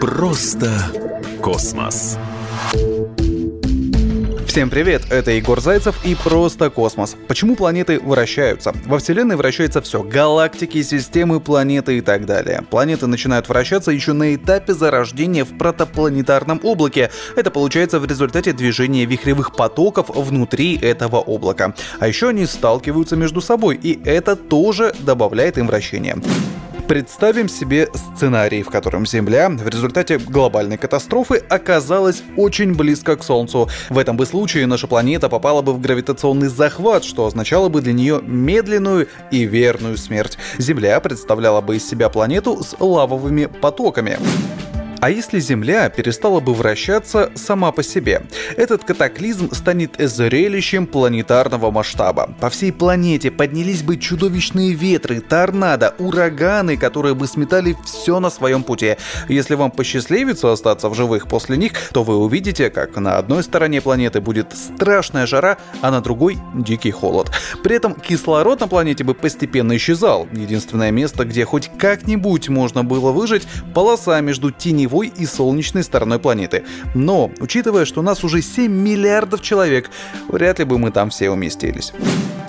Просто космос. Всем привет, это Егор Зайцев и «Просто космос». Почему планеты вращаются? Во Вселенной вращается все – галактики, системы, планеты и так далее. Планеты начинают вращаться еще на этапе зарождения в протопланетарном облаке. Это получается в результате движения вихревых потоков внутри этого облака. А еще они сталкиваются между собой, и это тоже добавляет им вращение. Представим себе сценарий, в котором Земля в результате глобальной катастрофы оказалась очень близко к Солнцу. В этом бы случае наша планета попала бы в гравитационный захват, что означало бы для нее медленную и верную смерть. Земля представляла бы из себя планету с лавовыми потоками. А если Земля перестала бы вращаться сама по себе? Этот катаклизм станет зрелищем планетарного масштаба. По всей планете поднялись бы чудовищные ветры, торнадо, ураганы, которые бы сметали все на своем пути. Если вам посчастливится остаться в живых после них, то вы увидите, как на одной стороне планеты будет страшная жара, а на другой — дикий холод. При этом кислород на планете бы постепенно исчезал. Единственное место, где хоть как-нибудь можно было выжить — полоса между теневой теневой и солнечной стороной планеты. Но, учитывая, что у нас уже 7 миллиардов человек, вряд ли бы мы там все уместились.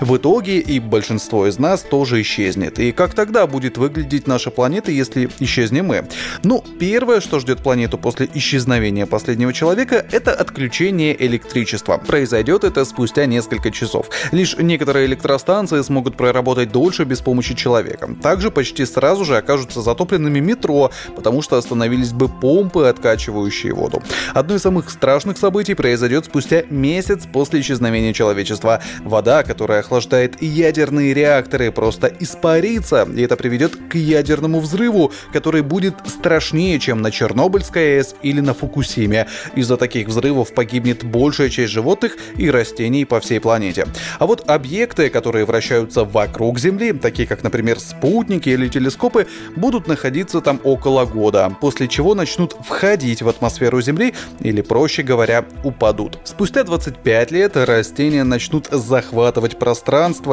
В итоге и большинство из нас тоже исчезнет. И как тогда будет выглядеть наша планета, если исчезнем мы? Ну, первое, что ждет планету после исчезновения последнего человека, это отключение электричества. Произойдет это спустя несколько часов. Лишь некоторые электростанции смогут проработать дольше без помощи человека. Также почти сразу же окажутся затопленными метро, потому что остановились бы помпы, откачивающие воду. Одно из самых страшных событий произойдет спустя месяц после исчезновения человечества. Вода, которая охлаждает ядерные реакторы, просто испарится, и это приведет к ядерному взрыву, который будет страшнее, чем на Чернобыльской АЭС или на Фукусиме. Из-за таких взрывов погибнет большая часть животных и растений по всей планете. А вот объекты, которые вращаются вокруг Земли, такие как, например, спутники или телескопы, будут находиться там около года, после чего начнут входить в атмосферу Земли или, проще говоря, упадут. Спустя 25 лет растения начнут захватывать пространство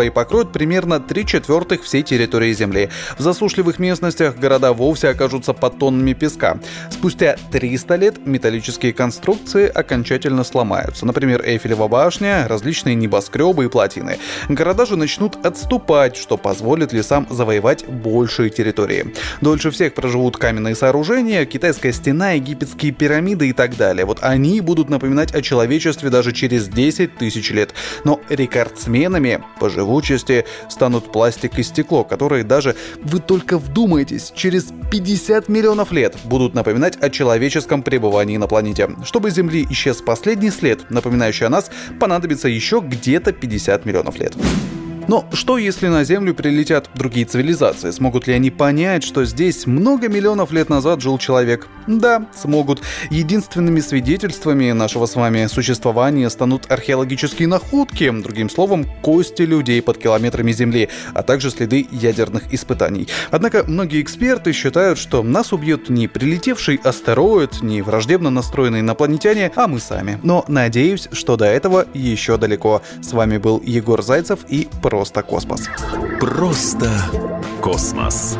и покроют примерно 3 четвертых всей территории Земли. В засушливых местностях города вовсе окажутся под тоннами песка. Спустя 300 лет металлические конструкции окончательно сломаются. Например, Эйфелева башня, различные небоскребы и плотины. Города же начнут отступать, что позволит лесам завоевать большие территории. Дольше всех проживут каменные сооружения, Китай Китайская стена, египетские пирамиды и так далее. Вот они будут напоминать о человечестве даже через 10 тысяч лет. Но рекордсменами по живучести станут пластик и стекло, которые даже, вы только вдумайтесь, через 50 миллионов лет будут напоминать о человеческом пребывании на планете. Чтобы Земли исчез последний след, напоминающий о нас, понадобится еще где-то 50 миллионов лет. Но что если на Землю прилетят другие цивилизации? Смогут ли они понять, что здесь много миллионов лет назад жил человек? Да, смогут. Единственными свидетельствами нашего с вами существования станут археологические находки, другим словом, кости людей под километрами Земли, а также следы ядерных испытаний. Однако многие эксперты считают, что нас убьет не прилетевший астероид, не враждебно настроенные инопланетяне, а мы сами. Но надеюсь, что до этого еще далеко. С вами был Егор Зайцев и «Просто космос». Просто космос.